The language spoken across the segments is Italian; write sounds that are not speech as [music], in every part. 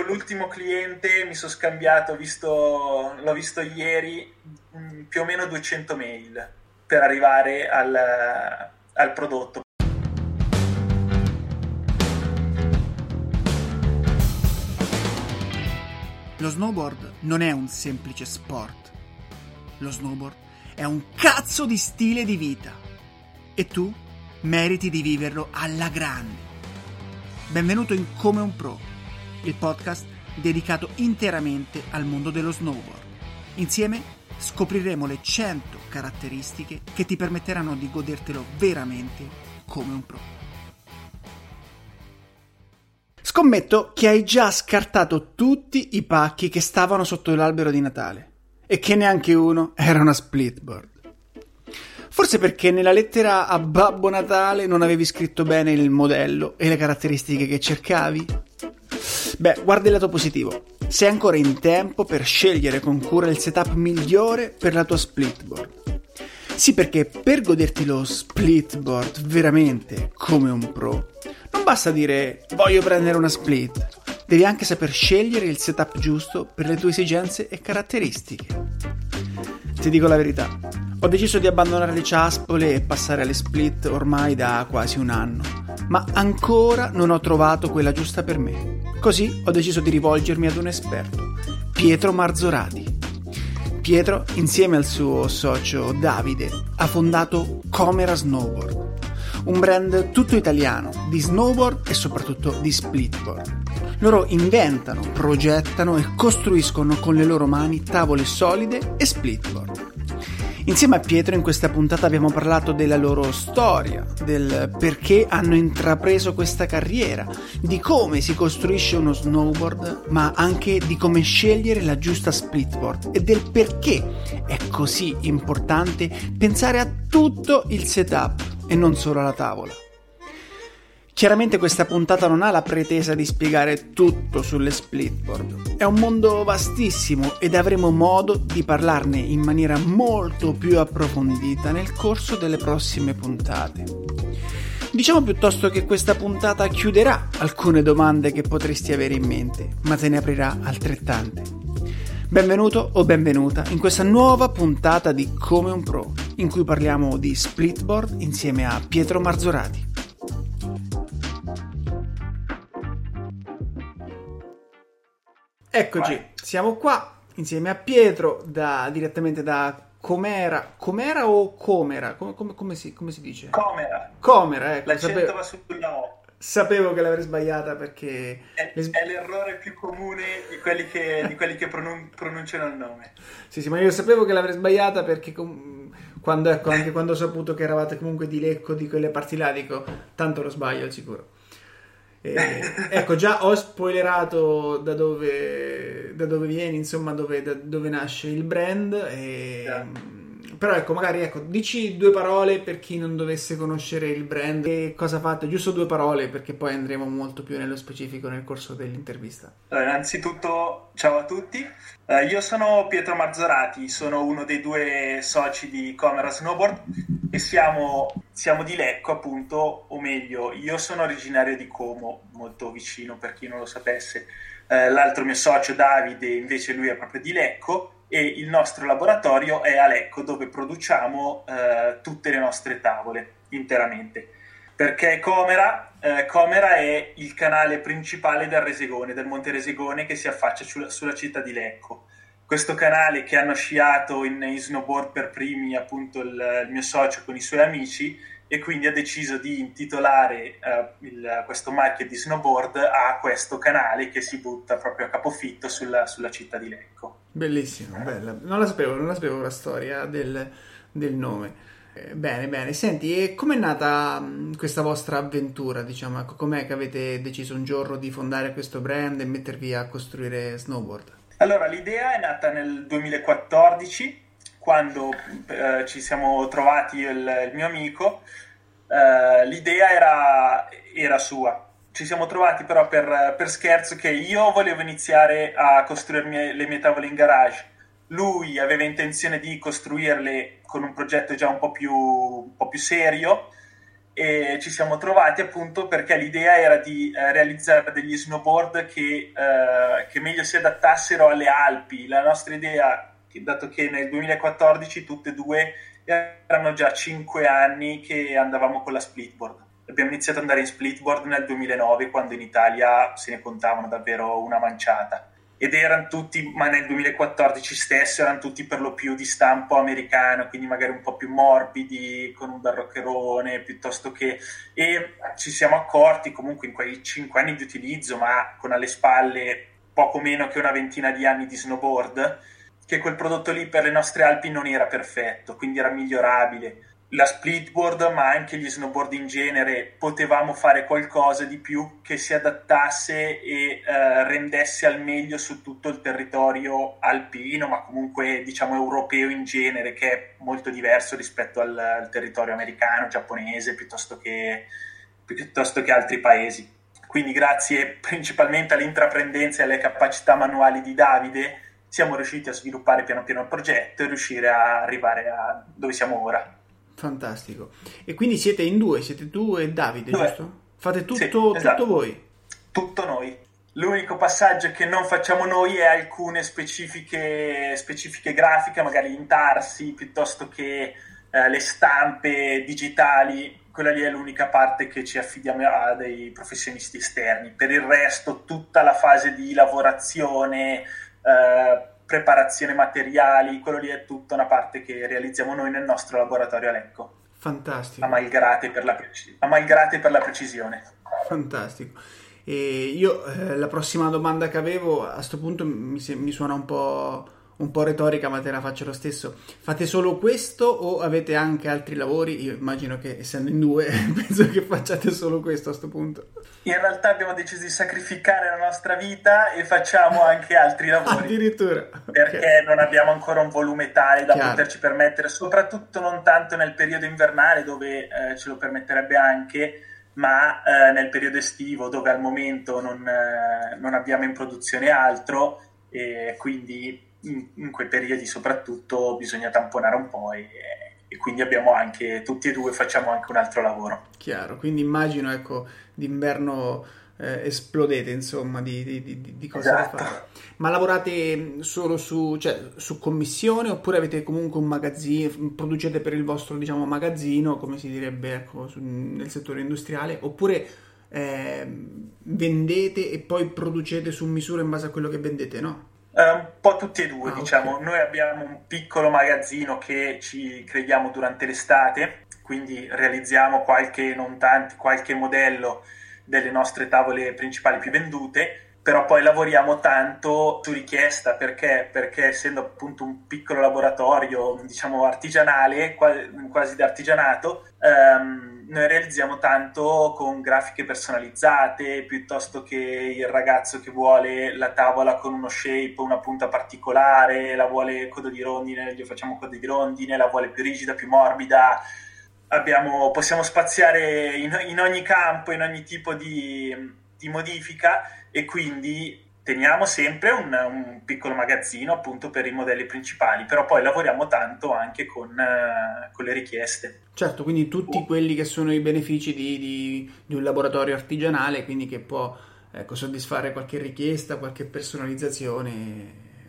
con l'ultimo cliente mi sono scambiato, visto, l'ho visto ieri, mm, più o meno 200 mail per arrivare al, al prodotto. Lo snowboard non è un semplice sport. Lo snowboard è un cazzo di stile di vita. E tu meriti di viverlo alla grande. Benvenuto in Come un Pro, il podcast dedicato interamente al mondo dello snowboard. Insieme scopriremo le 100 caratteristiche che ti permetteranno di godertelo veramente come un pro. Scommetto che hai già scartato tutti i pacchi che stavano sotto l'albero di Natale e che neanche uno era una splitboard. Forse perché nella lettera a Babbo Natale non avevi scritto bene il modello e le caratteristiche che cercavi? Beh, guarda il lato positivo. Sei ancora in tempo per scegliere con cura il setup migliore per la tua splitboard. Sì, perché per goderti lo splitboard veramente come un pro, non basta dire voglio prendere una split, devi anche saper scegliere il setup giusto per le tue esigenze e caratteristiche. Ti dico la verità, ho deciso di abbandonare le ciaspole e passare alle split ormai da quasi un anno, ma ancora non ho trovato quella giusta per me. Così ho deciso di rivolgermi ad un esperto, Pietro Marzorati. Pietro, insieme al suo socio Davide, ha fondato Comera Snowboard, un brand tutto italiano di snowboard e soprattutto di splitboard. Loro inventano, progettano e costruiscono con le loro mani tavole solide e splitboard. Insieme a Pietro in questa puntata abbiamo parlato della loro storia, del perché hanno intrapreso questa carriera, di come si costruisce uno snowboard, ma anche di come scegliere la giusta splitboard e del perché è così importante pensare a tutto il setup e non solo alla tavola. Chiaramente questa puntata non ha la pretesa di spiegare tutto sulle splitboard. È un mondo vastissimo ed avremo modo di parlarne in maniera molto più approfondita nel corso delle prossime puntate. Diciamo piuttosto che questa puntata chiuderà alcune domande che potresti avere in mente, ma te ne aprirà altrettante. Benvenuto o benvenuta in questa nuova puntata di Come un Pro, in cui parliamo di splitboard insieme a Pietro Marzorati. Eccoci, Vai. siamo qua insieme a Pietro da, direttamente da Comera. Comera o Comera? Come, come, come, si, come si, dice? Comera. Comera, ecco. L'accento sapevo, va sulla O. Sapevo che l'avrei sbagliata perché... È, le... è l'errore più comune di quelli che, di quelli che pronun- pronunciano il nome. Sì, sì, ma io sapevo che l'avrei sbagliata perché... Com- quando, ecco, anche quando ho saputo che eravate comunque di Lecco, di quelle parti là, dico, tanto lo sbaglio al sicuro. Eh, ecco, già ho spoilerato da dove, da dove vieni, insomma, dove, da dove nasce il brand. E, yeah. Però ecco, magari ecco, dici due parole per chi non dovesse conoscere il brand e cosa fate, giusto due parole perché poi andremo molto più nello specifico nel corso dell'intervista. Allora, innanzitutto, ciao a tutti. Uh, io sono Pietro Marzorati, sono uno dei due soci di Comera Snowboard e siamo, siamo, di Lecco appunto, o meglio, io sono originario di Como, molto vicino per chi non lo sapesse. Uh, l'altro mio socio Davide invece lui è proprio di Lecco e il nostro laboratorio è a Lecco dove produciamo uh, tutte le nostre tavole interamente perché Comera, eh, Comera, è il canale principale del Resegone, del Monte Resegone che si affaccia sulla, sulla città di Lecco. Questo canale che hanno sciato in, in snowboard per primi appunto il, il, mio socio con i suoi amici e quindi ha deciso di intitolare uh, il, questo marchio di snowboard a questo canale che si butta proprio a capofitto sulla, sulla città di Lecco. Bellissimo, bella. Non la sapevo, non la sapevo la storia del, del nome. Eh, bene, bene. Senti, e com'è nata questa vostra avventura? Diciamo, ecco, com'è che avete deciso un giorno di fondare questo brand e mettervi a costruire snowboard? Allora, l'idea è nata nel 2014, quando eh, ci siamo trovati il, il mio amico. Eh, l'idea era, era, sua. Ci siamo trovati però per, per scherzo che io volevo iniziare a costruire le mie tavole in garage lui aveva intenzione di costruirle con un progetto già un po' più, un po più serio e ci siamo trovati appunto perché l'idea era di eh, realizzare degli snowboard che, eh, che, meglio si adattassero alle Alpi. La nostra idea, dato che nel 2014 tutte e due erano già 5 anni che andavamo con la splitboard. Abbiamo iniziato ad andare in splitboard nel 2009 quando in Italia se ne contavano davvero una manciata. Ed erano tutti, ma nel 2014 stesso erano tutti per lo più di stampo americano, quindi magari un po' più morbidi, con un bel roccherone, piuttosto che... E ci siamo accorti comunque in quei 5 anni di utilizzo, ma con alle spalle poco meno che una ventina di anni di snowboard, che quel prodotto lì per le nostre Alpi non era perfetto, quindi era migliorabile la splitboard, ma anche gli snowboard in genere, potevamo fare qualcosa di più che si adattasse e eh, rendesse al meglio su tutto il territorio alpino, ma comunque diciamo europeo in genere, che è molto diverso rispetto al, al territorio americano, giapponese, piuttosto che, piuttosto che altri paesi. Quindi grazie principalmente all'intraprendenza e alle capacità manuali di Davide siamo riusciti a sviluppare piano piano il progetto e riuscire a arrivare a dove siamo ora. Fantastico. E quindi siete in due, siete tu e Davide, Dove? giusto? Fate tutto, sì, esatto. tutto voi? Tutto noi. L'unico passaggio che non facciamo noi è alcune specifiche, specifiche grafiche, magari intarsi piuttosto che eh, le stampe digitali. Quella lì è l'unica parte che ci affidiamo a dei professionisti esterni. Per il resto, tutta la fase di lavorazione, eh, preparazione materiali, quello lì è tutta una parte che realizziamo noi nel nostro laboratorio a Lecco. Fantastico. Amalgrate per la, preci- amalgrate per la precisione. Fantastico. E io eh, la prossima domanda che avevo a questo punto mi, mi suona un po' un po' retorica, ma te la faccio lo stesso. Fate solo questo o avete anche altri lavori? Io immagino che essendo in due, [laughs] penso che facciate solo questo a questo punto. In realtà abbiamo deciso di sacrificare la nostra vita e facciamo anche altri [laughs] lavori. Addirittura. Perché okay. non abbiamo ancora un volume tale da Chiaro. poterci permettere, soprattutto non tanto nel periodo invernale dove eh, ce lo permetterebbe anche, ma eh, nel periodo estivo dove al momento non, eh, non abbiamo in produzione altro e quindi in, in, quei periodi soprattutto bisogna tamponare un po' e, e, quindi abbiamo anche, tutti e due facciamo anche un altro lavoro. Chiaro, quindi immagino ecco d'inverno eh, esplodete insomma di, di, di, di cose esatto. da fare. Ma lavorate solo su, cioè, su, commissione oppure avete comunque un magazzino, producete per il vostro diciamo magazzino come si direbbe ecco, su, nel settore industriale oppure eh, vendete e poi producete su misura in base a quello che vendete, no? Uh, un po' tutti e due, ah, diciamo. Okay. Noi abbiamo un piccolo magazzino che ci crediamo durante l'estate, quindi realizziamo qualche, non tanti, qualche modello delle nostre tavole principali più vendute, però poi lavoriamo tanto su richiesta perché, perché essendo appunto un piccolo laboratorio, diciamo artigianale, quasi d'artigianato, um, noi realizziamo tanto con grafiche personalizzate piuttosto che il ragazzo che vuole la tavola con uno shape, una punta particolare, la vuole coda di rondine, gli facciamo coda di rondine, la vuole più rigida, più morbida. Abbiamo, possiamo spaziare in, in, ogni campo, in ogni tipo di, di modifica e quindi teniamo sempre un, un, piccolo magazzino appunto per i modelli principali, però poi lavoriamo tanto anche con, uh, con le richieste. Certo, quindi tutti oh. quelli che sono i benefici di, di, di un laboratorio artigianale, quindi che può ecco, soddisfare qualche richiesta, qualche personalizzazione.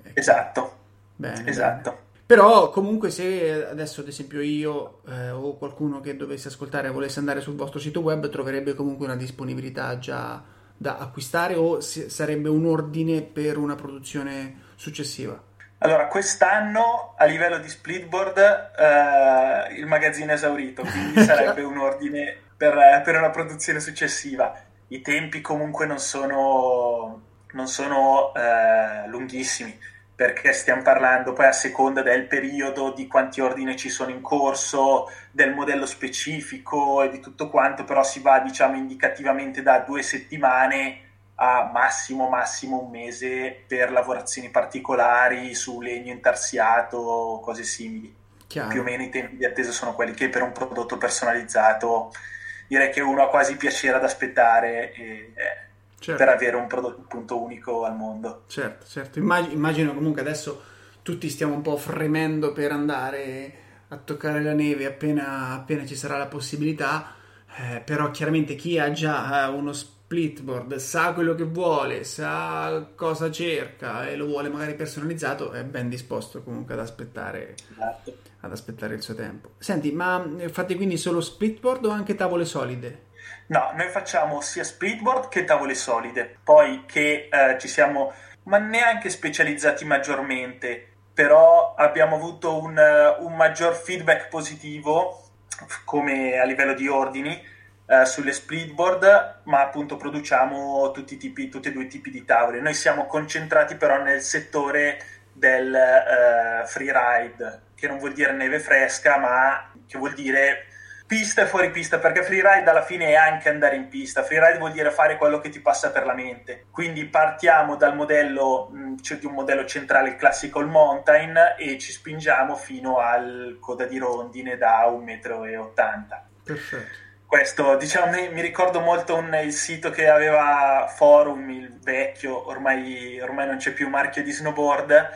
Ecco. Esatto. Bene, esatto. Bene. Però comunque se adesso ad esempio io eh, o qualcuno che dovesse ascoltare volesse andare sul vostro sito web troverebbe comunque una disponibilità già da acquistare o sarebbe un ordine per una produzione successiva? Allora, quest'anno a livello di splitboard eh, il magazzino è esaurito, quindi [laughs] sarebbe un ordine per, per, una produzione successiva. I tempi comunque non sono, non sono eh, lunghissimi perché stiamo parlando poi a seconda del periodo, di quanti ordini ci sono in corso, del modello specifico e di tutto quanto, però si va diciamo indicativamente da due settimane a massimo massimo un mese per lavorazioni particolari su legno intarsiato o cose simili. Chiaro. Più o meno i tempi di attesa sono quelli che per un prodotto personalizzato direi che uno ha quasi piacere ad aspettare e, eh, certo. per avere un prodotto unico al mondo. Certo, certo. Immag- immagino comunque adesso tutti stiamo un po' fremendo per andare a toccare la neve appena, appena ci sarà la possibilità. Eh, però chiaramente chi ha già eh, uno splitboard sa quello che vuole, sa cosa cerca e lo vuole magari personalizzato, è ben disposto comunque ad aspettare, esatto. ad aspettare il suo tempo. Senti, ma eh, fate quindi solo splitboard o anche tavole solide? No, noi facciamo sia splitboard che tavole solide. Poi che eh, ci siamo, ma neanche specializzati maggiormente, però abbiamo avuto un, un maggior feedback positivo come a livello di ordini eh, sulle splitboard, ma appunto produciamo tutti, tipi, tutti e due i tipi di tavole. Noi siamo concentrati però nel settore del uh, freeride, che non vuol dire neve fresca, ma che vuol dire pista e fuori pista, perché freeride alla fine è anche andare in pista. Freeride vuol dire fare quello che ti passa per la mente. Quindi partiamo dal modello, mh, cioè di un modello centrale, il classical mountain, e ci spingiamo fino al coda di rondine da 1,80 m. Perfetto questo, diciamo, mi, mi ricordo molto un, il sito che aveva Forum, il vecchio, ormai, ormai, non c'è più marchio di snowboard,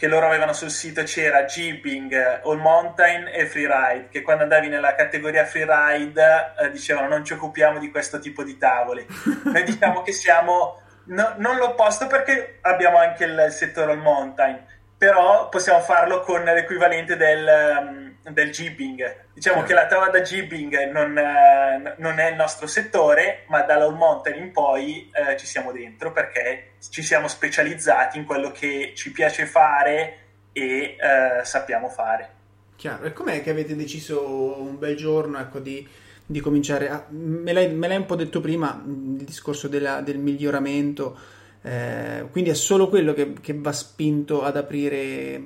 che loro avevano sul sito c'era Jeeping, All Mountain e Freeride, che quando andavi nella categoria Freeride eh, dicevano non ci occupiamo di questo tipo di tavole. [laughs] Noi diciamo che siamo no, non l'opposto perché abbiamo anche il, il settore All Mountain, però possiamo farlo con l'equivalente del... Um, del jibbing. Diciamo che la tavola da jibbing non, eh, non, è il nostro settore, ma dall'all mountain in poi eh, ci siamo dentro perché ci siamo specializzati in quello che ci piace fare e eh, sappiamo fare. Chiaro, e com'è che avete deciso un bel giorno ecco, di, di cominciare a... Me l'hai, me l'hai, un po' detto prima, il discorso della, del miglioramento, eh, quindi è solo quello che, che va spinto ad aprire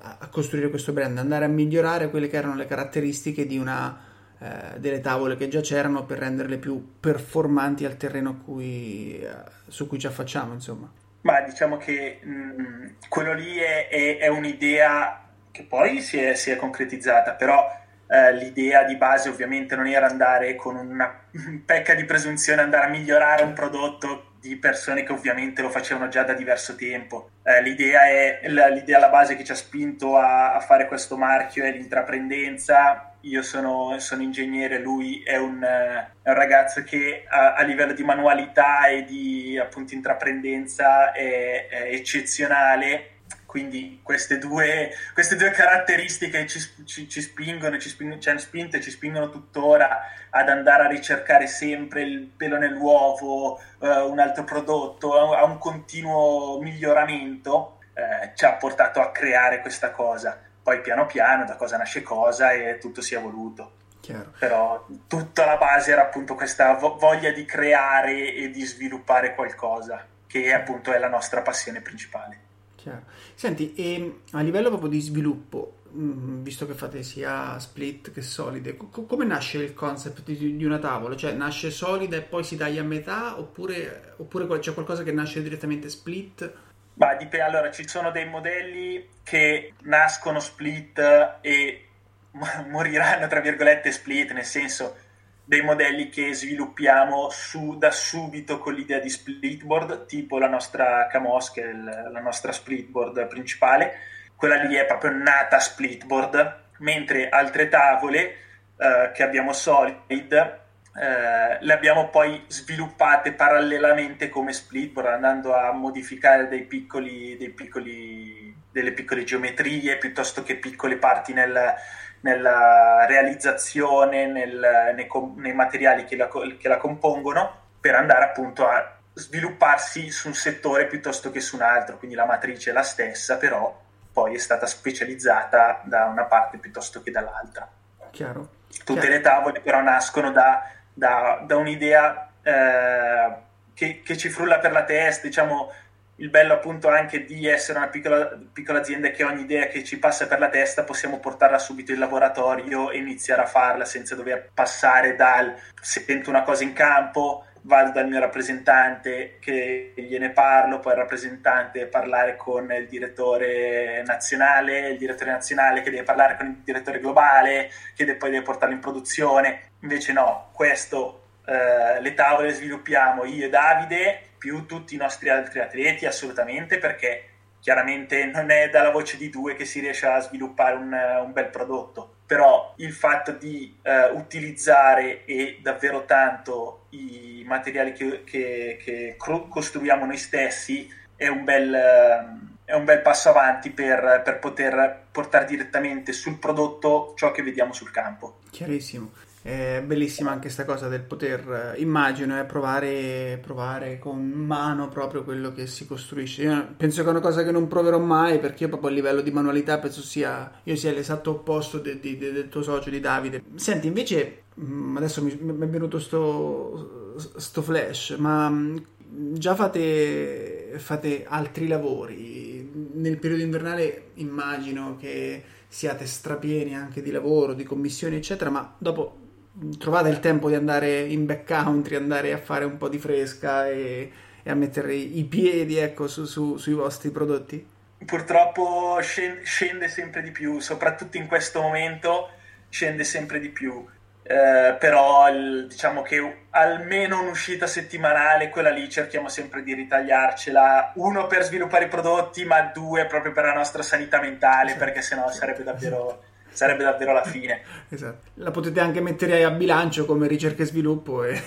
a costruire questo brand, andare a migliorare quelle che erano le caratteristiche una, eh, delle tavole che già c'erano per renderle più performanti al terreno cui, eh, su cui ci affacciamo, insomma. Ma diciamo che mh, mm, quello lì è, è, è, un'idea che poi si è, si è concretizzata, però eh, l'idea di base ovviamente non era andare con una [laughs] pecca di presunzione, andare a migliorare un prodotto di persone che ovviamente lo facevano già da diverso tempo. Eh, l'idea, è, l'idea alla base che ci ha spinto a, a fare questo marchio è l'intraprendenza. Io sono, sono ingegnere, lui è un, è un ragazzo che a, a, livello di manualità e di appunto intraprendenza è, è eccezionale quindi queste due, queste due caratteristiche ci, ci, ci, spingono, ci, spingono, ci hanno spinto e ci spingono tuttora ad andare a ricercare sempre il pelo nell'uovo, uh, un altro prodotto, a, a un continuo miglioramento, uh, ci ha portato a creare questa cosa. Poi piano piano da cosa nasce cosa e tutto si è evoluto. Chiaro. Però tutta la base era appunto questa voglia di creare e di sviluppare qualcosa, che appunto è la nostra passione principale. Chiaro. Senti, e a livello proprio di sviluppo, mm, visto che fate sia split che solide, co- come nasce il concept di, di, una tavola? Cioè nasce solida e poi si taglia a metà oppure, oppure c'è qualcosa che nasce direttamente split? Bah, dipende. Allora, ci sono dei modelli che nascono split e [laughs] moriranno, tra virgolette, split, nel senso dei modelli che sviluppiamo su, da subito con l'idea di splitboard, tipo la nostra Camos, che è la nostra splitboard principale. Quella lì è proprio nata splitboard, mentre altre tavole eh, che abbiamo solid eh, le abbiamo poi sviluppate parallelamente come splitboard, andando a modificare dei piccoli, dei piccoli, delle piccole geometrie piuttosto che piccole parti nel, nella realizzazione, nel, nei, nei, materiali che la, che la compongono, per andare appunto a svilupparsi su un settore piuttosto che su un altro, quindi la matrice è la stessa, però poi è stata specializzata da una parte piuttosto che dall'altra. Chiaro. Tutte Chiaro. le tavole però nascono da, da, da un'idea eh, che, che, ci frulla per la testa, diciamo il bello appunto anche di essere una piccola, piccola, azienda che ogni idea che ci passa per la testa possiamo portarla subito in laboratorio e iniziare a farla senza dover passare dal sento una cosa in campo, vado dal mio rappresentante che gliene parlo, poi il rappresentante parlare con il direttore nazionale, il direttore nazionale che deve parlare con il direttore globale, che poi deve portarlo in produzione. Invece no, questo eh, le tavole sviluppiamo io e Davide più tutti i nostri altri atleti, assolutamente, perché chiaramente non è dalla voce di due che si riesce a sviluppare un, un bel prodotto, però il fatto di uh, utilizzare e davvero tanto i materiali che, che, che costruiamo noi stessi è un bel, è un bel passo avanti per, per, poter portare direttamente sul prodotto ciò che vediamo sul campo. Chiarissimo. È bellissima anche questa cosa del poter, immagino, eh, provare, provare con mano proprio quello che si costruisce. Io penso che è una cosa che non proverò mai perché io proprio a livello di manualità penso sia, io sia l'esatto opposto de, de, de, del tuo socio di Davide. Senti, invece, mm, adesso mi, mi è venuto sto, sto flash, ma mm, già fate, fate altri lavori. Nel periodo invernale immagino che siate strapieni anche di lavoro, di commissioni, eccetera, ma dopo trovate il tempo di andare in backcountry, andare a fare un po' di fresca e, e a mettere i piedi ecco, su, su, sui vostri prodotti? Purtroppo scende sempre di più, soprattutto in questo momento scende sempre di più. Eh, però il, diciamo che almeno un'uscita settimanale, quella lì cerchiamo sempre di ritagliarcela, uno per sviluppare i prodotti, ma due proprio per la nostra sanità mentale, certo. perché sennò sarebbe davvero sarebbe davvero la fine. [laughs] Esatto. La potete anche mettere a bilancio come ricerca e sviluppo. E...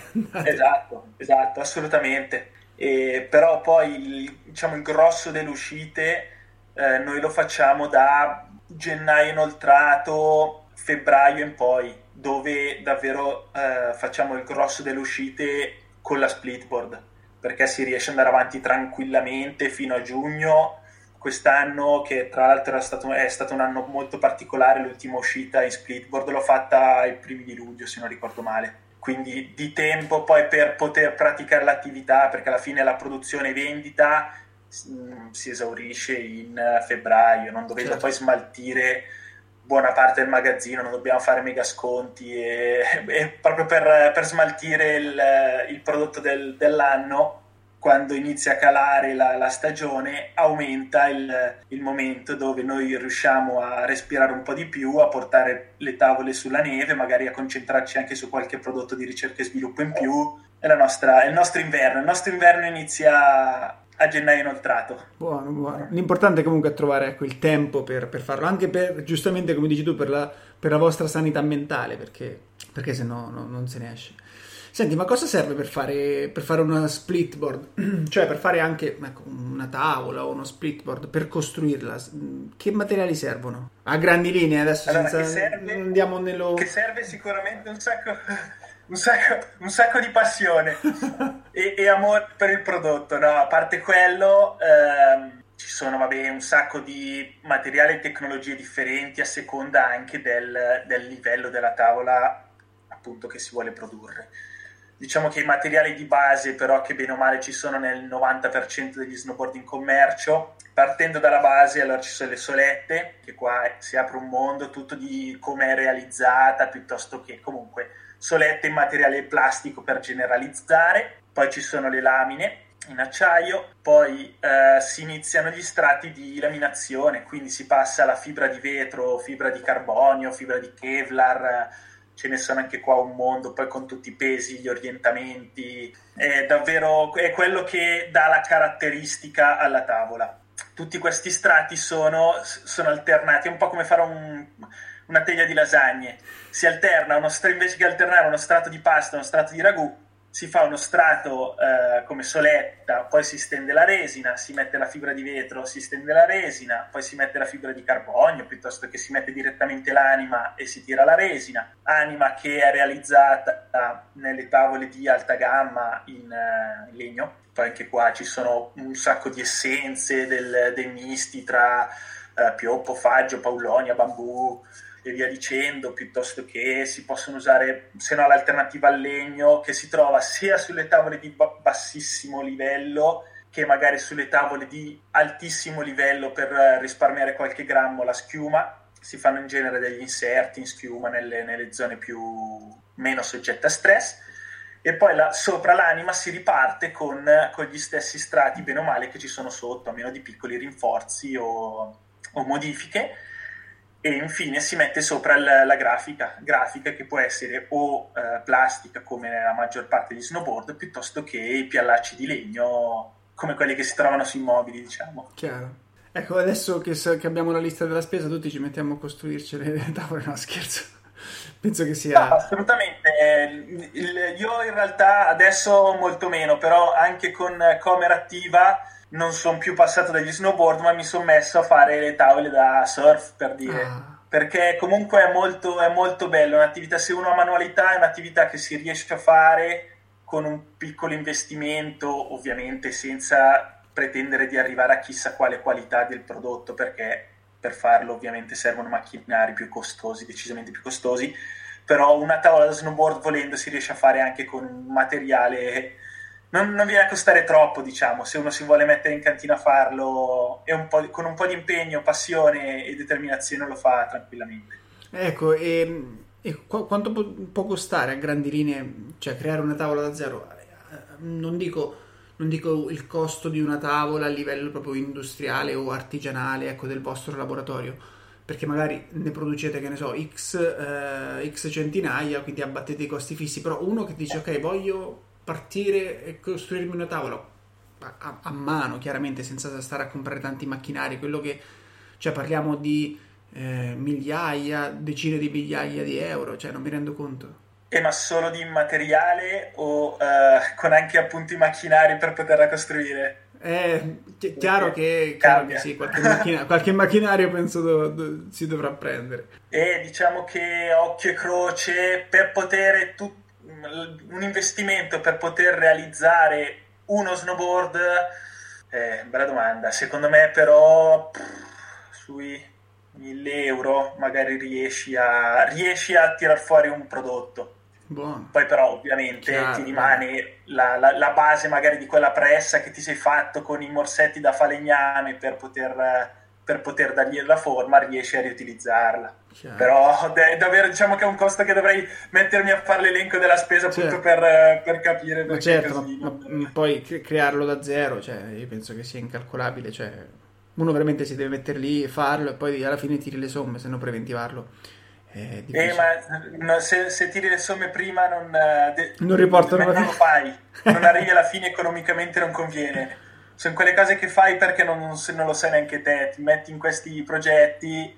esatto, esatto, assolutamente. E, però poi il, diciamo, il grosso delle uscite eh, noi lo facciamo da gennaio inoltrato, febbraio in poi, dove davvero eh, facciamo il grosso delle uscite con la splitboard, perché si riesce ad andare avanti tranquillamente fino a giugno quest'anno, che tra l'altro stato, è stato un anno molto particolare, l'ultima uscita in Splitboard l'ho fatta ai primi di luglio, se non ricordo male. Quindi di tempo poi per poter praticare l'attività, perché alla fine la produzione e vendita mh, si esaurisce in febbraio, non dovete certo. poi smaltire buona parte del magazzino, non dobbiamo fare mega sconti e, [laughs] e proprio per, per smaltire il, il prodotto del, dell'anno quando inizia a calare la, la stagione aumenta il, il, momento dove noi riusciamo a respirare un po' di più, a portare le tavole sulla neve, magari a concentrarci anche su qualche prodotto di ricerca e sviluppo in più. È, nostra, è il nostro inverno. Il nostro inverno inizia a gennaio inoltrato. Buono, buono. L'importante comunque è trovare ecco, il tempo per, per, farlo, anche per, giustamente come dici tu, per la, per la vostra sanità mentale, perché, perché se no, no non se ne esce. Senti, ma cosa serve per fare, per fare una splitboard? [clears throat] cioè per fare anche ecco, una tavola o uno splitboard, per costruirla? Che materiali servono? A grandi linee, adesso allora, senza... serve, andiamo nello... Che serve sicuramente un sacco... Un sacco, un sacco, di passione [laughs] e, e, amore per il prodotto. No? A parte quello, ehm, ci sono vabbè, un sacco di materiali e tecnologie differenti a seconda anche del, del livello della tavola appunto che si vuole produrre diciamo che i materiali di base però che bene o male ci sono nel 90% degli snowboard in commercio partendo dalla base allora ci sono le solette che qua si apre un mondo tutto di come è realizzata piuttosto che comunque solette in materiale plastico per generalizzare. Poi ci sono le lamine in acciaio, poi eh, si iniziano gli strati di laminazione, quindi si passa alla fibra di vetro, fibra di carbonio, fibra di Kevlar, ce ne sono anche qua un mondo, poi con tutti i pesi, gli orientamenti, è davvero è quello che dà la caratteristica alla tavola. Tutti questi strati sono, sono alternati, è un po' come fare un, una teglia di lasagne, si alterna uno, invece che alternare uno strato di pasta e uno strato di ragù, si fa uno strato eh, come soletta, poi si stende la resina, si mette la fibra di vetro, si stende la resina, poi si mette la fibra di carbonio, piuttosto che si mette direttamente l'anima e si tira la resina. Anima che è realizzata nelle tavole di alta gamma in, uh, in legno. Poi anche qua ci sono un sacco di essenze, del, dei misti tra uh, pioppo, faggio, paulonia, bambù, e via dicendo, piuttosto che si possono usare, se no l'alternativa al legno, che si trova sia sulle tavole di bassissimo livello che magari sulle tavole di altissimo livello per risparmiare qualche grammo la schiuma. Si fanno in genere degli inserti in schiuma nelle, nelle zone più meno soggette a stress. E poi la, sopra l'anima si riparte con, con, gli stessi strati, bene o male, che ci sono sotto, a meno di piccoli rinforzi o, o modifiche e infine si mette sopra la, la grafica, grafica che può essere o eh, plastica come nella maggior parte degli snowboard piuttosto che i piallacci di legno come quelli che si trovano sui mobili diciamo. Chiaro. Ecco, adesso che, che, abbiamo la lista della spesa, tutti ci mettiamo a costruirci le tavole, no scherzo. Penso che sia... No, assolutamente. Io in realtà adesso molto meno, però anche con Comer attiva non sono più passato dagli snowboard, ma mi sono messo a fare le tavole da surf, per dire. Ah. Perché comunque è molto, è molto bello, un'attività, se uno ha manualità, è un'attività che si riesce a fare con un piccolo investimento, ovviamente senza pretendere di arrivare a chissà quale qualità del prodotto perché per farlo ovviamente servono macchinari più costosi, decisamente più costosi, però una tavola da snowboard volendo si riesce a fare anche con un materiale non, non, viene a costare troppo, diciamo, se uno si vuole mettere in cantina a farlo un con un po' di impegno, passione e determinazione lo fa tranquillamente. Ecco, e, e quanto può, può, costare a grandi linee, cioè creare una tavola da zero? Non dico non dico il costo di una tavola a livello proprio industriale o artigianale, ecco, del vostro laboratorio, perché magari ne producete, che ne so, x, eh, x centinaia, quindi abbattete i costi fissi, però uno che dice, ok, voglio partire e costruirmi una tavola a, a, mano, chiaramente, senza stare a comprare tanti macchinari, quello che, cioè parliamo di eh, migliaia, decine di migliaia di euro, cioè non mi rendo conto. E ma solo di materiale o uh, con anche appunto i macchinari per poterla costruire? È chiaro che, chiaro che sì, qualche, macchina, [laughs] qualche, macchinario penso do, do, si dovrà prendere. E diciamo che occhio e croce per poter tu, un investimento per poter realizzare uno snowboard? Eh, bella domanda. Secondo me però pff, sui 1000 euro magari riesci a, riesci a tirar fuori un prodotto. Buono. Poi però ovviamente Chiaro, ti rimane la, la, la, base magari di quella pressa che ti sei fatto con i morsetti da falegname per poter, per poter dargli la forma, riesci a riutilizzarla. Chiaro. Però è davvero diciamo che è un costo che dovrei mettermi a fare l'elenco della spesa certo. appunto per, per capire ma certo, ma, ma poi crearlo da zero, cioè, io penso che sia incalcolabile, cioè, uno veramente si deve mettere lì e farlo e poi alla fine tiri le somme se non preventivarlo. Eh, ma no, se, se, tiri le somme prima non, eh, de- non riportano non, non lo fai, non [laughs] arrivi alla fine economicamente non conviene. Sono quelle cose che fai perché non, non, lo sai neanche te, ti metti in questi progetti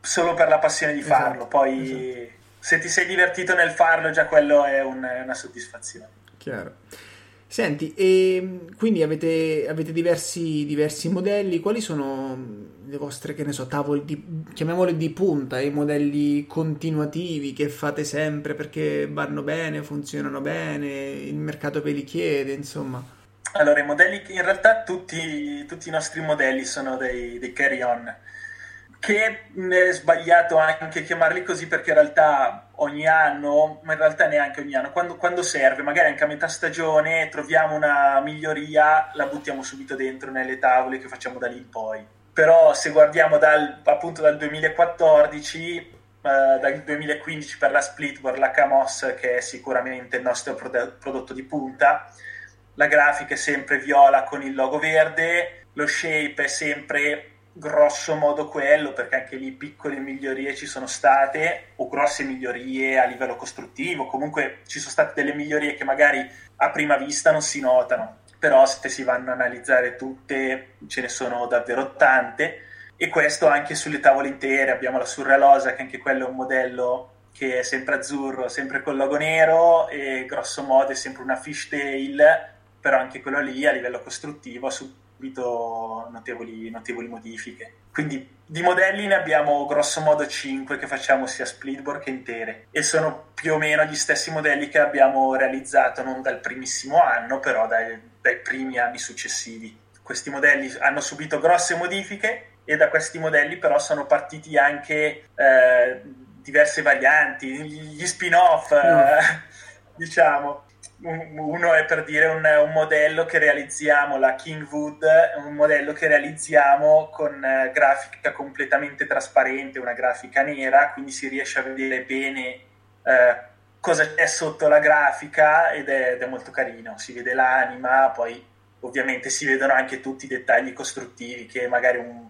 solo per la passione di esatto, farlo, poi esatto. se ti sei divertito nel farlo già quello è, un, una soddisfazione. Chiaro. Senti, e quindi avete, avete diversi, diversi, modelli, quali sono le vostre, che ne so, tavole di, chiamiamole di punta, i modelli continuativi che fate sempre perché vanno bene, funzionano bene, il mercato ve li chiede, insomma? Allora, i modelli, in realtà tutti, tutti i nostri modelli sono dei, dei carry-on, che è sbagliato anche chiamarli così perché in realtà ogni anno, ma in realtà neanche ogni anno, quando, quando, serve, magari anche a metà stagione troviamo una miglioria, la buttiamo subito dentro nelle tavole che facciamo da lì in poi. Però se guardiamo dal, appunto dal 2014, eh, dal 2015 per la Splitboard, la Camos che è sicuramente il nostro prodotto di punta, la grafica è sempre viola con il logo verde, lo shape è sempre grosso modo quello, perché anche lì piccole migliorie ci sono state, o grosse migliorie a livello costruttivo, comunque ci sono state delle migliorie che magari a prima vista non si notano, però se si vanno a analizzare tutte ce ne sono davvero tante, e questo anche sulle tavole intere, abbiamo la Surrealosa che anche quello è un modello che è sempre azzurro, sempre col logo nero e grosso modo è sempre una fishtail, però anche quello lì a livello costruttivo su subito notevoli, notevoli modifiche. Quindi di modelli ne abbiamo grosso modo 5 che facciamo sia splitboard che intere e sono più o meno gli stessi modelli che abbiamo realizzato non dal primissimo anno, però dai, dai primi anni successivi. Questi modelli hanno subito grosse modifiche e da questi modelli però sono partiti anche eh, diverse varianti, gli spin-off, no. eh, [laughs] diciamo uno è per dire un, un, modello che realizziamo, la Kingwood, un modello che realizziamo con uh, grafica completamente trasparente, una grafica nera, quindi si riesce a vedere bene uh, cosa c'è sotto la grafica ed è, ed è, molto carino, si vede l'anima, poi ovviamente si vedono anche tutti i dettagli costruttivi che magari un...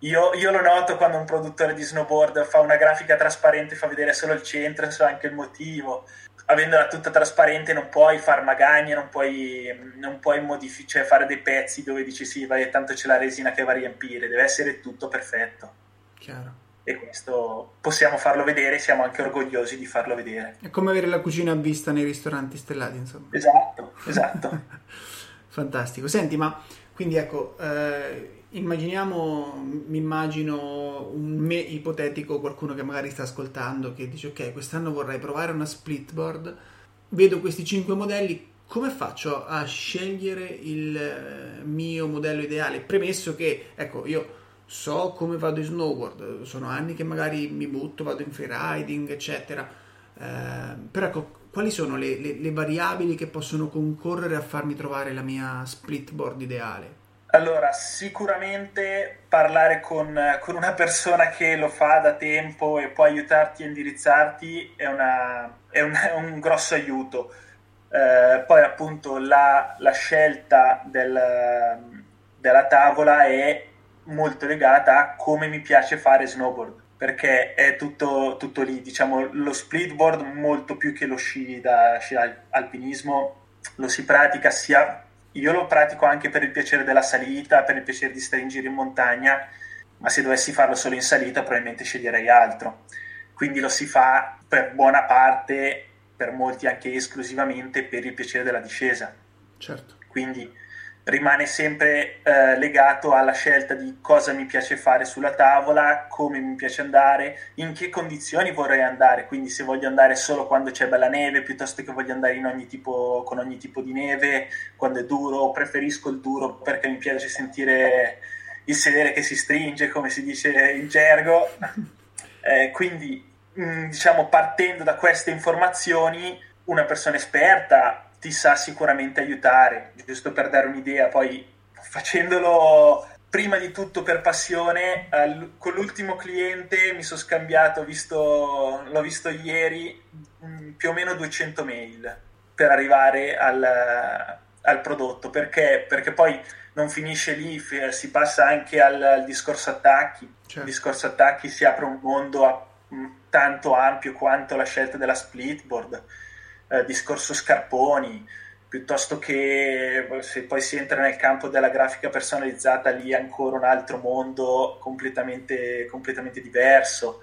Io, io lo noto quando un produttore di snowboard fa una grafica trasparente, fa vedere solo il centro e so anche il motivo avendola tutta trasparente non puoi far magagne, non puoi, non puoi modific- cioè fare dei pezzi dove dici sì, vai, tanto c'è la resina che va a riempire, deve essere tutto perfetto. Chiaro. E questo possiamo farlo vedere, siamo anche orgogliosi di farlo vedere. È come avere la cucina a vista nei ristoranti stellati, insomma. Esatto, esatto. [laughs] Fantastico. Senti, ma quindi ecco, eh, immaginiamo, mi immagino un me ipotetico, qualcuno che magari sta ascoltando, che dice ok, quest'anno vorrei provare una splitboard, vedo questi cinque modelli, come faccio a scegliere il eh, mio modello ideale? Premesso che, ecco, io so come vado in snowboard, sono anni che magari mi butto, vado in freeriding, eccetera, eh, però ecco, quali sono le, le, le variabili che possono concorrere a farmi trovare la mia splitboard ideale? Allora, sicuramente parlare con, con, una persona che lo fa da tempo e può aiutarti a indirizzarti è, una, è, un, è un, grosso aiuto. Eh, poi appunto la, la scelta del, della tavola è molto legata a come mi piace fare snowboard perché è tutto, tutto lì, diciamo lo splitboard molto più che lo sci da sci alpinismo lo si pratica sia io lo pratico anche per il piacere della salita, per il piacere di stare in giro in montagna, ma se dovessi farlo solo in salita probabilmente sceglierei altro. Quindi lo si fa per buona parte, per molti anche esclusivamente per il piacere della discesa. Certo. Quindi rimane sempre eh, legato alla scelta di cosa mi piace fare sulla tavola, come mi piace andare, in che condizioni vorrei andare, quindi se voglio andare solo quando c'è bella neve piuttosto che voglio andare ogni tipo, con ogni tipo di neve, quando è duro, preferisco il duro perché mi piace sentire il sedere che si stringe, come si dice in gergo. [laughs] Eh, quindi, mh, mm, diciamo, partendo da queste informazioni, una persona esperta ti sa sicuramente aiutare, giusto per dare un'idea, poi facendolo prima di tutto per passione, al, con l'ultimo cliente mi sono scambiato, visto, l'ho visto ieri, mm, più o meno 200 mail per arrivare al, al prodotto, perché? Perché poi non finisce lì, si passa anche al, al discorso attacchi, certo. il discorso attacchi si apre un mondo a, mm, tanto ampio quanto la scelta della splitboard eh, discorso scarponi, piuttosto che se poi si entra nel campo della grafica personalizzata, lì è ancora un altro mondo completamente, completamente diverso.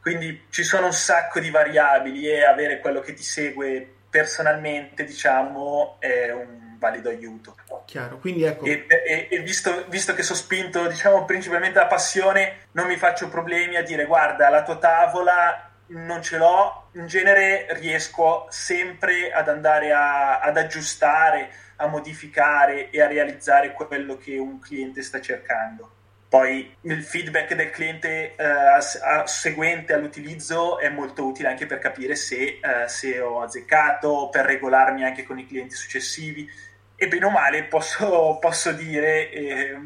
Quindi ci sono un sacco di variabili e avere quello che ti segue personalmente, diciamo, è un valido aiuto. Chiaro, quindi ecco. E, e, e visto, visto, che sono spinto, diciamo, principalmente da passione, non mi faccio problemi a dire guarda, la tua tavola non ce l'ho, in genere riesco sempre ad andare a, ad aggiustare, a modificare e a realizzare quello che un cliente sta cercando. Poi il feedback del cliente eh, a, a, seguente all'utilizzo è molto utile anche per capire se, eh, se, ho azzeccato, per regolarmi anche con i clienti successivi. E bene o male posso, posso dire, eh,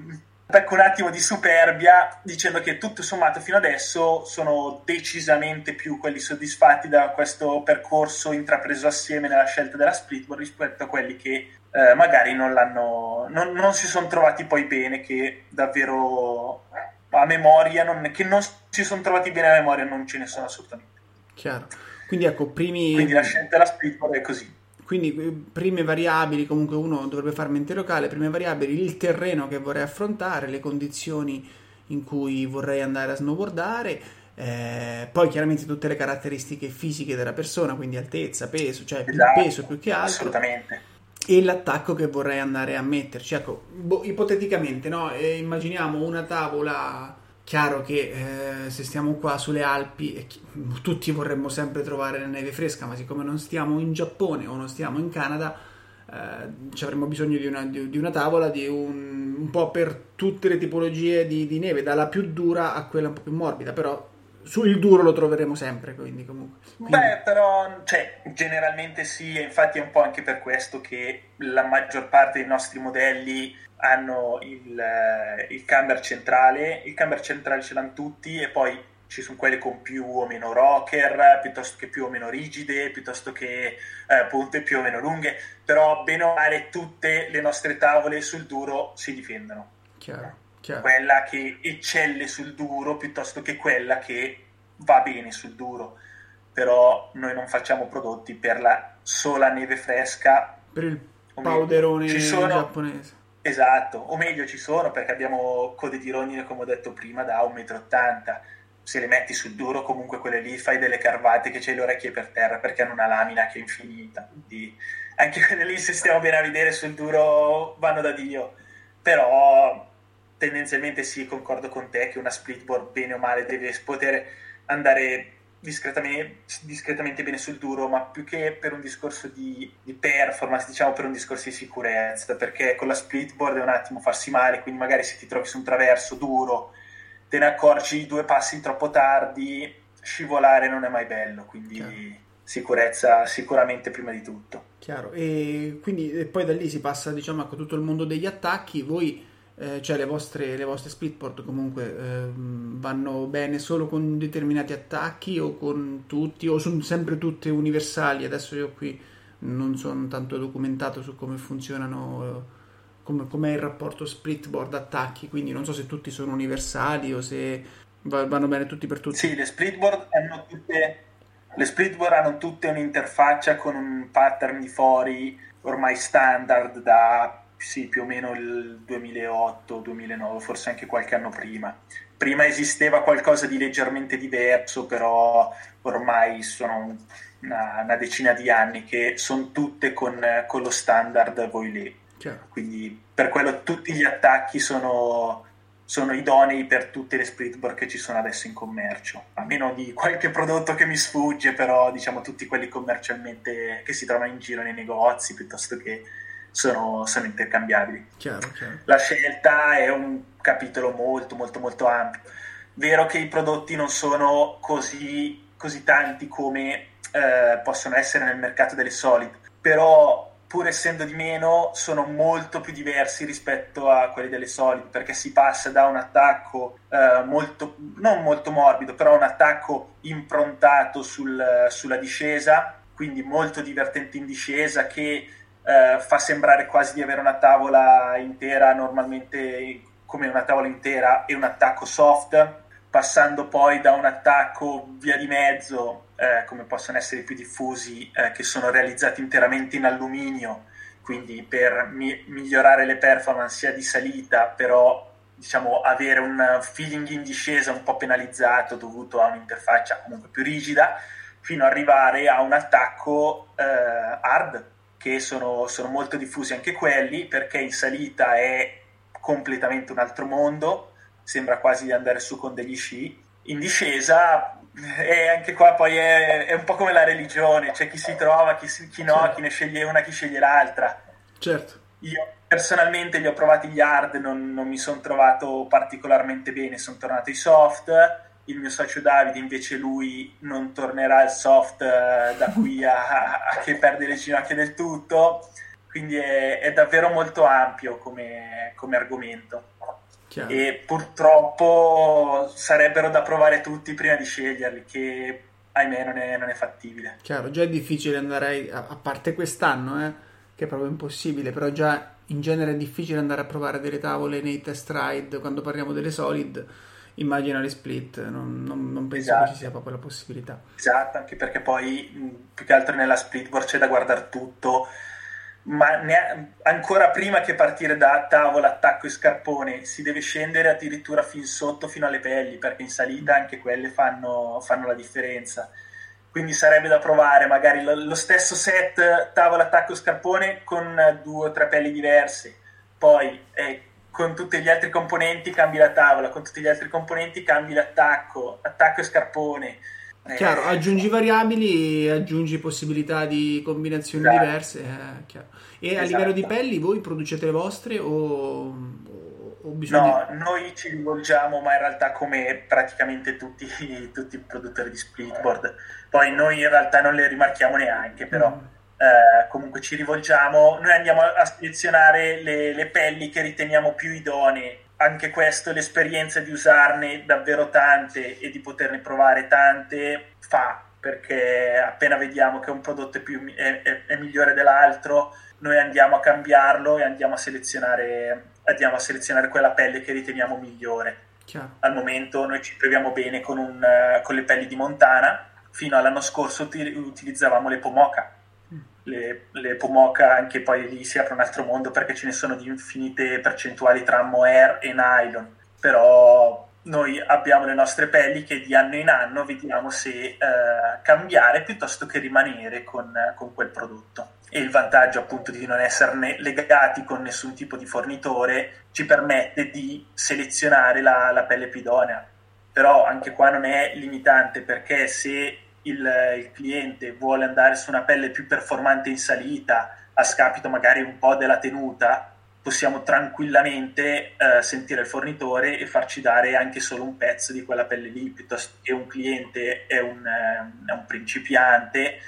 attacco un attimo di superbia dicendo che tutto sommato fino adesso sono decisamente più quelli soddisfatti da questo percorso intrapreso assieme nella scelta della Splitboard rispetto a quelli che eh, magari non, l'hanno, non, non si sono trovati poi bene, che davvero a memoria, non, che non si sono trovati bene a memoria non ce ne sono assolutamente. Chiaro. Quindi ecco, primi... Quindi la scelta della Splitboard è così. Quindi eh, prime variabili, comunque uno dovrebbe fare mente locale, prime variabili, il terreno che vorrei affrontare, le condizioni in cui vorrei andare a snowboardare, eh, poi chiaramente tutte le caratteristiche fisiche della persona, quindi altezza, peso, cioè esatto, peso più che altro. Assolutamente. E l'attacco che vorrei andare a metterci. Ecco, boh, ipoteticamente, no? Eh, immaginiamo una tavola Chiaro che eh, se stiamo qua sulle Alpi, chi- tutti vorremmo sempre trovare la neve fresca, ma siccome non stiamo in Giappone o non stiamo in Canada, eh, ci avremmo bisogno di una, di, di una tavola di un, un, po' per tutte le tipologie di, di, neve, dalla più dura a quella un po' più morbida, però sul duro lo troveremo sempre, quindi comunque. Quindi... Beh, però, cioè, generalmente sì, e infatti è un po' anche per questo che la maggior parte dei nostri modelli hanno il, eh, il camber centrale, il camber centrale ce l'hanno tutti e poi ci sono quelle con più o meno rocker, piuttosto che più o meno rigide, piuttosto che eh, punte più o meno lunghe, però bene o male tutte le nostre tavole sul duro si difendono. Chiaro, chiaro. Quella che eccelle sul duro piuttosto che quella che va bene sul duro però noi non facciamo prodotti per la sola neve fresca. Per il powderone sono, giapponese. Esatto, o meglio ci sono perché abbiamo code di rondine, come ho detto prima, da 1,80 m. Se le metti sul duro, comunque quelle lì fai delle carvate che c'hai le orecchie per terra perché hanno una lamina che è infinita. Quindi anche quelle lì, se stiamo bene a vedere sul duro, vanno da Dio. Però tendenzialmente sì, concordo con te che una splitboard bene o male deve poter andare discretamente, discretamente, bene sul duro, ma più che per un discorso di, di, performance, diciamo per un discorso di sicurezza, perché con la splitboard è un attimo farsi male, quindi magari se ti trovi su un traverso duro, te ne accorgi due passi troppo tardi, scivolare non è mai bello, quindi Chiaro. sicurezza sicuramente prima di tutto. Chiaro, e quindi e poi da lì si passa diciamo a tutto il mondo degli attacchi, voi eh, cioè le vostre, le vostre splitport comunque eh, vanno bene solo con determinati attacchi o con tutti o sono sempre tutte universali? Adesso io qui non sono tanto documentato su come funzionano come, com'è il rapporto splitboard attacchi quindi non so se tutti sono universali o se vanno bene tutti per tutti. Sì le splitboard hanno tutte le splitboard hanno tutte un'interfaccia con un pattern di fori ormai standard da sì, più o meno il 2008-2009, forse anche qualche anno prima. Prima esisteva qualcosa di leggermente diverso, però ormai sono una, una decina di anni che sono tutte con, con lo standard Voilet. Quindi per quello tutti gli attacchi sono, sono idonei per tutte le splitboard che ci sono adesso in commercio. A meno di qualche prodotto che mi sfugge, però diciamo tutti quelli commercialmente che si trovano in giro nei negozi piuttosto che sono, sono intercambiabili. Chiaro, chiaro. La scelta è un capitolo molto molto molto ampio. Vero che i prodotti non sono così, così tanti come eh, possono essere nel mercato delle solid, però pur essendo di meno sono molto più diversi rispetto a quelli delle solid perché si passa da un attacco eh, molto, non molto morbido, però un attacco improntato sul, sulla discesa, quindi molto divertente in discesa che eh, fa sembrare quasi di avere una tavola intera, normalmente come una tavola intera, e un attacco soft, passando poi da un attacco via di mezzo, eh, come possono essere i più diffusi, eh, che sono realizzati interamente in alluminio, quindi per mi- migliorare le performance sia di salita, però diciamo avere un feeling in discesa un po' penalizzato dovuto a un'interfaccia comunque più rigida, fino ad arrivare a un attacco eh, hard, che sono, sono molto diffusi anche quelli, perché in salita è completamente un altro mondo, sembra quasi di andare su con degli sci. In discesa e anche qua poi è, è, un po' come la religione, c'è chi si trova, chi, chi no, certo. chi ne sceglie una, chi sceglie l'altra. Certo. Io personalmente li ho provati gli hard, non, non mi sono trovato particolarmente bene, sono tornato ai soft il mio socio Davide invece lui non tornerà al soft eh, da qui a, a, che perde le ginocchia del tutto, quindi è, è davvero molto ampio come, come argomento. Chiaro. E purtroppo sarebbero da provare tutti prima di sceglierli, che ahimè non è, non è fattibile. Chiaro, già è difficile andare, a, a parte quest'anno, eh, che è proprio impossibile, però già in genere è difficile andare a provare delle tavole nei test ride quando parliamo delle solid immagina le split, non, non, non penso esatto. che ci sia proprio la possibilità. Esatto, anche perché poi più che altro nella splitboard c'è da guardare tutto, ma ne, ancora prima che partire da tavola, attacco e scarpone si deve scendere addirittura fin sotto, fino alle pelli, perché in salita anche quelle fanno, fanno la differenza. Quindi sarebbe da provare magari lo, lo stesso set tavola, attacco e scarpone con due o tre pelli diverse. Poi eh, con tutti gli altri componenti cambi la tavola, con tutti gli altri componenti cambi l'attacco, attacco e scarpone. Chiaro, eh, aggiungi variabili, aggiungi possibilità di combinazioni esatto. diverse. Eh, e esatto. a livello di pelli voi producete le vostre o, o bisogna... No, noi ci rivolgiamo, ma in realtà come praticamente tutti, tutti i produttori di splitboard. Poi noi in realtà non le rimarchiamo neanche, però... Mm eh, comunque ci rivolgiamo, noi andiamo a, selezionare le, le, pelli che riteniamo più idonee. Anche questo, l'esperienza di usarne davvero tante e di poterne provare tante fa, perché appena vediamo che un prodotto è, più, è, è, è migliore dell'altro, noi andiamo a cambiarlo e andiamo a selezionare, andiamo a selezionare quella pelle che riteniamo migliore. Chiaro. Al momento noi ci troviamo bene con, un, con le pelli di Montana, fino all'anno scorso utilizzavamo le Pomoca. Le, le Pomoca, anche poi lì si apre un altro mondo perché ce ne sono di infinite percentuali tra mohair e nylon. Però noi abbiamo le nostre pelli che di anno in anno vediamo se eh, cambiare piuttosto che rimanere con, con, quel prodotto. E il vantaggio appunto di non esserne legati con nessun tipo di fornitore ci permette di selezionare la, la pelle idonea. Però anche qua non è limitante perché se il, il cliente vuole andare su una pelle più performante in salita a scapito magari un po' della tenuta, possiamo tranquillamente eh, sentire il fornitore e farci dare anche solo un pezzo di quella pelle lì, piuttosto che un cliente è un, eh, un principiante,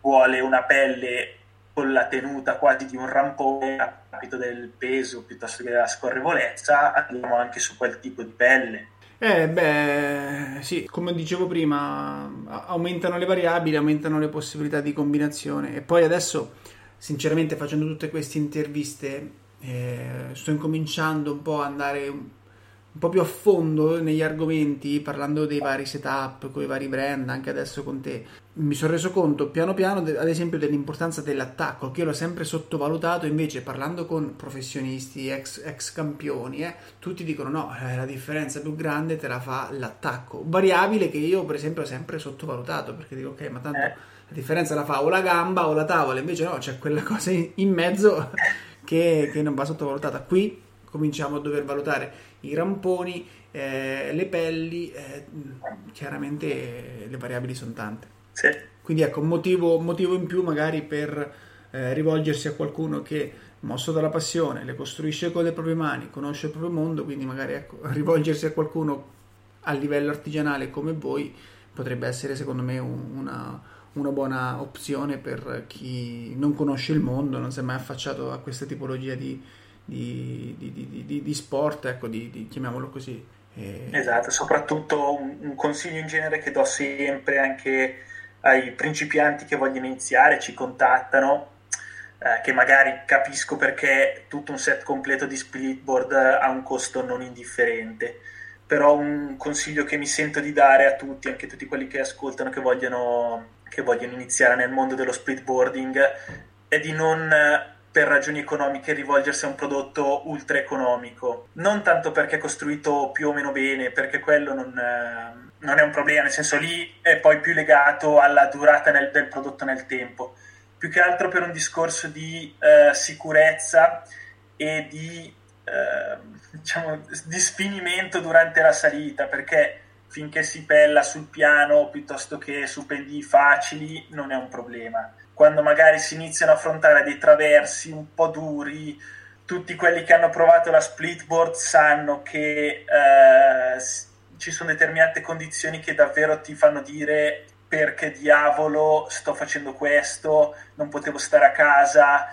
vuole una pelle con la tenuta quasi di un rampone a capito del peso piuttosto che della scorrevolezza, andiamo anche su quel tipo di pelle. Eh, beh, sì, come dicevo prima, aumentano le variabili, aumentano le possibilità di combinazione. E poi adesso, sinceramente, facendo tutte queste interviste, eh, sto incominciando un po' a andare un, po' più a fondo negli argomenti, parlando dei vari setup, con i vari brand, anche adesso con te. Mi sono reso conto piano piano, ad esempio, dell'importanza dell'attacco, che io l'ho sempre sottovalutato, invece parlando con professionisti, ex, ex campioni, eh, tutti dicono no, eh, la differenza più grande te la fa l'attacco. Variabile che io, per esempio, ho sempre sottovalutato, perché dico ok, ma tanto... Eh. La differenza la fa o la gamba o la tavola, invece no, c'è quella cosa in mezzo [laughs] che, che non va sottovalutata. Qui cominciamo a dover valutare i ramponi, eh, le pelli, eh, chiaramente le variabili sono tante. Sì. Quindi ecco, un motivo, motivo, in più magari per eh, rivolgersi a qualcuno che, mosso dalla passione, le costruisce con le proprie mani, conosce il proprio mondo, quindi magari ecco, [laughs] rivolgersi a qualcuno a livello artigianale come voi potrebbe essere secondo me una, una buona opzione per chi non conosce il mondo, non si è mai affacciato a questa tipologia di, di, di, di sport, ecco, chiamiamolo così. E... Esatto, soprattutto un, un, consiglio in genere che do sempre anche ai principianti che vogliono iniziare, ci contattano, eh, che magari capisco perché tutto un set completo di splitboard ha un costo non indifferente però un consiglio che mi sento di dare a tutti, anche a tutti quelli che ascoltano, che vogliono che vogliono iniziare nel mondo dello splitboarding è di non per ragioni economiche rivolgersi a un prodotto ultra economico non tanto perché è costruito più o meno bene perché quello non, non è un problema nel senso lì è poi più legato alla durata nel, del prodotto nel tempo più che altro per un discorso di eh, sicurezza e di, eh, diciamo, di sfinimento durante la salita perché finché si pella sul piano piuttosto che su pendii facili non è un problema. Quando magari si iniziano a affrontare dei traversi un po' duri, tutti quelli che hanno provato la splitboard sanno che eh, ci sono determinate condizioni che davvero ti fanno dire perché diavolo sto facendo questo, non potevo stare a casa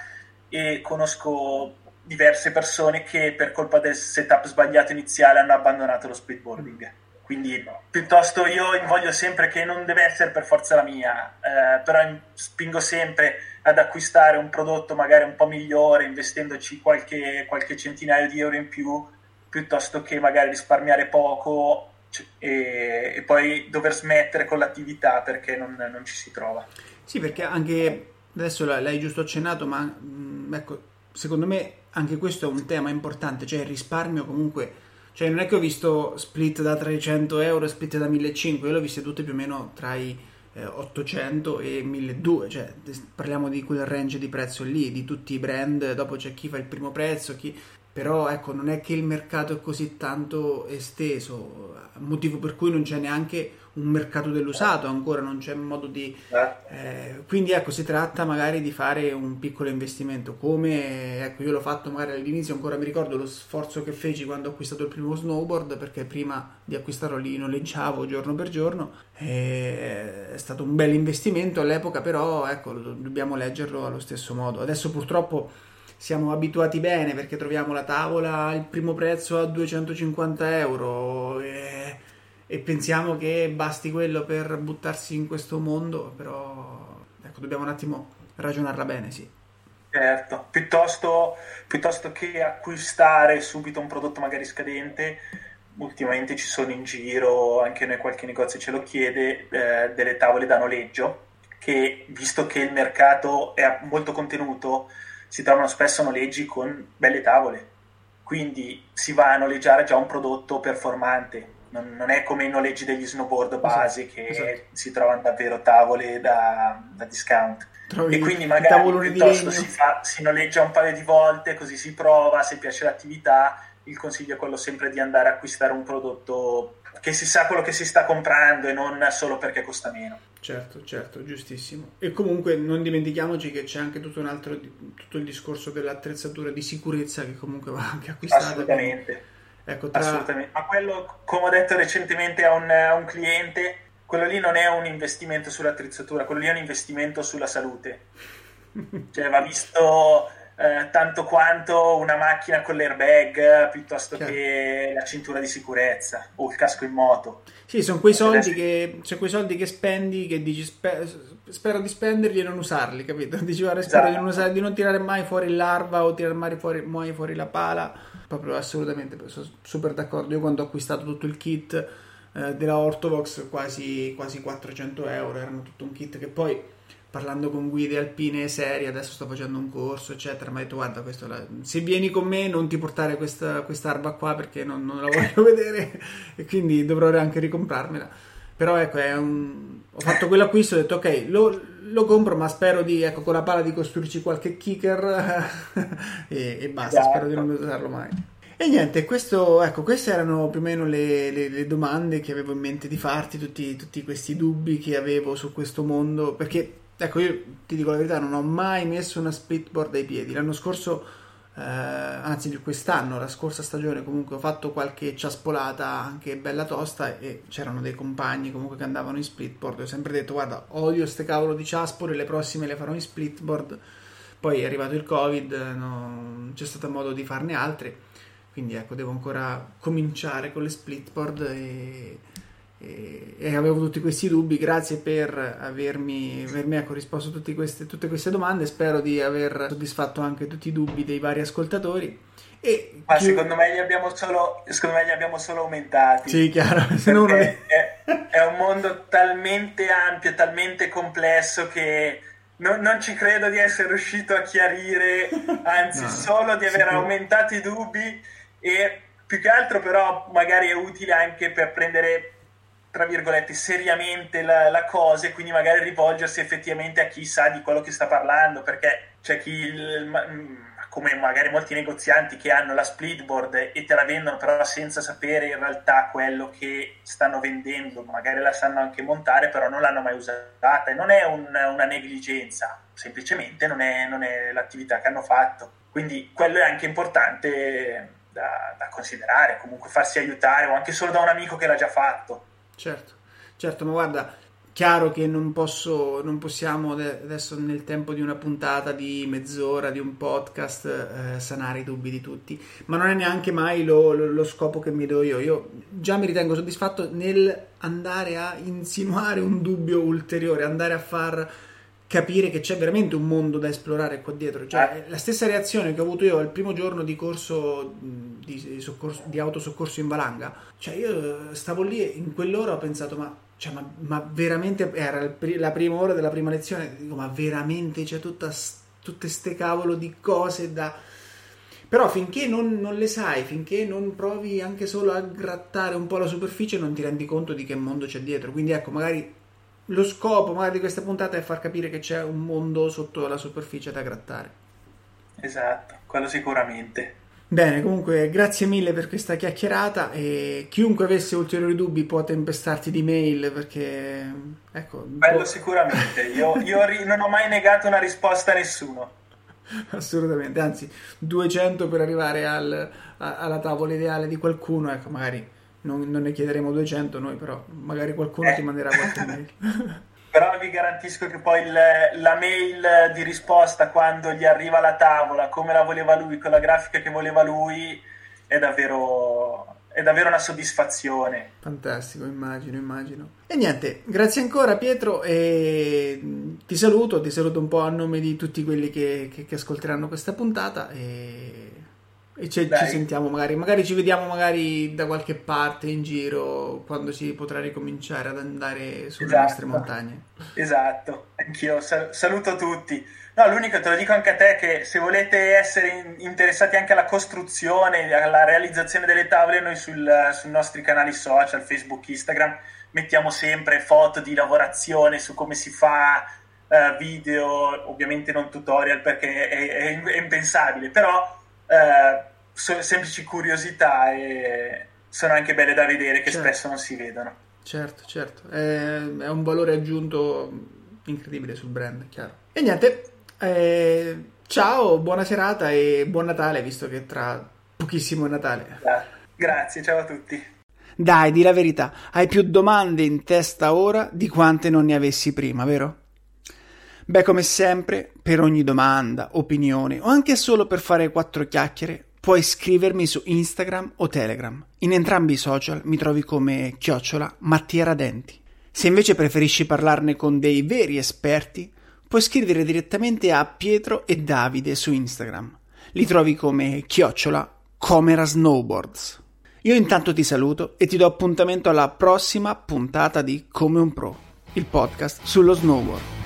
e conosco diverse persone che per colpa del setup sbagliato iniziale hanno abbandonato lo splitboarding. Quindi piuttosto io voglio sempre che non deve essere per forza la mia, eh, però spingo sempre ad acquistare un prodotto magari un po' migliore, investendoci qualche, qualche centinaio di euro in più, piuttosto che magari risparmiare poco e, e poi dover smettere con l'attività perché non, non, ci si trova. Sì, perché anche adesso l'hai giusto accennato, ma mm, ecco, secondo me anche questo è un tema importante, cioè il risparmio comunque cioè, non è che ho visto split da 300 euro e split da 1500, io l'ho viste tutte più o meno tra i eh, 800 e 1200, cioè parliamo di quel range di prezzo lì, di tutti i brand, dopo c'è chi fa il primo prezzo, chi... però ecco, non è che il mercato è così tanto esteso, motivo per cui non c'è neanche un mercato dell'usato, ancora non c'è modo di... Eh. eh, quindi ecco, si tratta magari di fare un piccolo investimento, come ecco, io l'ho fatto magari all'inizio, ancora mi ricordo lo sforzo che feci quando ho acquistato il primo snowboard, perché prima di acquistarlo lì noleggiavo giorno per giorno, è stato un bel investimento all'epoca, però ecco, dobbiamo leggerlo allo stesso modo. Adesso purtroppo siamo abituati bene perché troviamo la tavola il primo prezzo a 250 euro. E e pensiamo che basti quello per buttarsi in questo mondo, però ecco, dobbiamo un attimo ragionarla bene, sì. Certo, piuttosto, piuttosto che acquistare subito un prodotto magari scadente, ultimamente ci sono in giro, anche noi qualche negozio ce lo chiede, eh, delle tavole da noleggio che visto che il mercato è molto contenuto si trovano spesso noleggi con belle tavole quindi si va a noleggiare già un prodotto performante non, non è come i noleggi degli snowboard base esatto, che esatto. si trovano davvero tavole da, da discount Trovi e quindi magari piuttosto si, fa, si noleggia un paio di volte così si prova se piace l'attività il consiglio è quello sempre di andare a acquistare un prodotto che si sa quello che si sta comprando e non solo perché costa meno. Certo, certo, giustissimo. E comunque non dimentichiamoci che c'è anche tutto un altro tutto il discorso dell'attrezzatura di sicurezza che comunque va anche acquistata. Assolutamente. Ecco, tra... Assolutamente. Ma quello, come ho detto recentemente a un, a un cliente, quello lì non è un investimento sull'attrezzatura, quello lì è un investimento sulla salute. [laughs] cioè va visto eh, tanto quanto una macchina con l'airbag piuttosto Chiaro. che la cintura di sicurezza o il casco in moto. Sì, sono quei soldi, che, sono quei soldi che spendi che dici spe, spero di spenderli e non usarli, capito? [laughs] Dici guarda spero esatto. di, non usare, di, non tirare mai fuori larva o tirare mai fuori, mai fuori la pala, proprio assolutamente, sono super d'accordo. Io quando ho acquistato tutto il kit eh, della Ortovox quasi, quasi 400 euro, erano tutto un kit che poi parlando con guide alpine serie, adesso sto facendo un corso, eccetera. Ma ho detto, guarda, la... se vieni con me non ti portare questa, quest'arba qua perché non, non, la voglio [laughs] vedere e quindi dovrò anche ricomprarmela. Però ecco, un... ho fatto quell'acquisto ho detto, ok, lo, lo, compro, ma spero di, ecco, con la pala di costruirci qualche kicker [laughs] e, e, basta, esatto. spero di non usarlo mai. E niente, questo, ecco, queste erano più o meno le, le, le domande che avevo in mente di farti, tutti, tutti questi dubbi che avevo su questo mondo, perché Ecco, io ti dico la verità, non ho mai messo una splitboard ai piedi. L'anno scorso, eh, anzi quest'anno, la scorsa stagione, comunque ho fatto qualche ciaspolata anche bella tosta e c'erano dei compagni comunque che andavano in splitboard. Ho sempre detto, guarda, odio ste cavolo di ciaspole, le prossime le farò in splitboard. Poi è arrivato il Covid, non c'è stato modo di farne altre. Quindi ecco, devo ancora cominciare con le splitboard e e, avevo tutti questi dubbi. Grazie per avermi, avermi ecco, risposto a tutte queste, tutte queste domande. Spero di aver soddisfatto anche tutti i dubbi dei vari ascoltatori. E Ma chi... secondo, me li abbiamo solo, secondo me li abbiamo solo aumentati. Sì, chiaro. Se non è, è un mondo talmente ampio, talmente complesso che non, non, ci credo di essere riuscito a chiarire, anzi, [laughs] no, solo di aver aumentato i dubbi. E più che altro, però, magari è utile anche per prendere tra virgolette, seriamente la, la, cosa e quindi magari rivolgersi effettivamente a chi sa di quello che sta parlando, perché c'è chi, il, come magari molti negozianti che hanno la splitboard e te la vendono però senza sapere in realtà quello che stanno vendendo, magari la sanno anche montare però non l'hanno mai usata e non è un, una negligenza, semplicemente non è, non è, l'attività che hanno fatto. Quindi quello è anche importante da, da considerare, comunque farsi aiutare o anche solo da un amico che l'ha già fatto. Certo, certo, ma guarda, chiaro che non posso, non possiamo adesso nel tempo di una puntata di mezz'ora di un podcast eh, sanare i dubbi di tutti, ma non è neanche mai lo, lo, lo, scopo che mi do io. Io già mi ritengo soddisfatto nel andare a insinuare un dubbio ulteriore, andare a far capire che c'è veramente un mondo da esplorare qua dietro. Cioè, eh. la stessa reazione che ho avuto io il primo giorno di corso di, soccorso, di autosoccorso in valanga. Cioè, io stavo lì e in quell'ora ho pensato, ma, cioè, ma, ma veramente era la prima ora della prima lezione. Dico, ma veramente c'è tutta, tutte ste cavolo di cose da. Però finché non, non, le sai, finché non provi anche solo a grattare un po' la superficie, non ti rendi conto di che mondo c'è dietro. Quindi ecco, magari lo scopo magari di questa puntata è far capire che c'è un mondo sotto la superficie da grattare. Esatto, quello sicuramente. Bene, comunque grazie mille per questa chiacchierata e chiunque avesse ulteriori dubbi può tempestarti di mail perché ecco... Quello può... sicuramente, io, [laughs] io ri- non ho mai negato una risposta a nessuno. Assolutamente, anzi 200 per arrivare al, a, alla tavola ideale di qualcuno, ecco magari non, non, ne chiederemo 200 noi, però magari qualcuno eh. ti manderà qualche [laughs] mail. però vi garantisco che poi il, la mail di risposta quando gli arriva la tavola, come la voleva lui, con la grafica che voleva lui, è davvero, è davvero una soddisfazione. Fantastico, immagino, immagino. E niente, grazie ancora Pietro e ti saluto, ti saluto un po' a nome di tutti quelli che, che, che ascolteranno questa puntata e, E ci, ci sentiamo magari, magari ci vediamo magari da qualche parte in giro quando si potrà ricominciare ad andare sulle esatto. nostre montagne. Esatto, anch'io sal- saluto tutti. No, l'unico te lo dico anche a te che se volete essere in- interessati anche alla costruzione, alla realizzazione delle tavole, noi sul, sui nostri canali social, Facebook, Instagram, mettiamo sempre foto di lavorazione su come si fa uh, video, ovviamente non tutorial perché è, è, è impensabile, però so, semplici curiosità e sono anche belle da vedere che certo. spesso non si vedono. Certo, certo, è, è, un valore aggiunto incredibile sul brand, chiaro. E niente, eh, ciao, buona serata e buon Natale, visto che tra pochissimo è Natale. Grazie, ciao a tutti. Dai, di la verità, hai più domande in testa ora di quante non ne avessi prima, vero? Beh, come sempre, per ogni domanda, opinione o anche solo per fare quattro chiacchiere, puoi scrivermi su Instagram o Telegram. In entrambi i social mi trovi come chiocciola Mattia Radenti. Se invece preferisci parlarne con dei veri esperti, puoi scrivere direttamente a Pietro e Davide su Instagram. Li trovi come chiocciola Comera Snowboards. Io intanto ti saluto e ti do appuntamento alla prossima puntata di Come un Pro, il podcast sullo snowboard.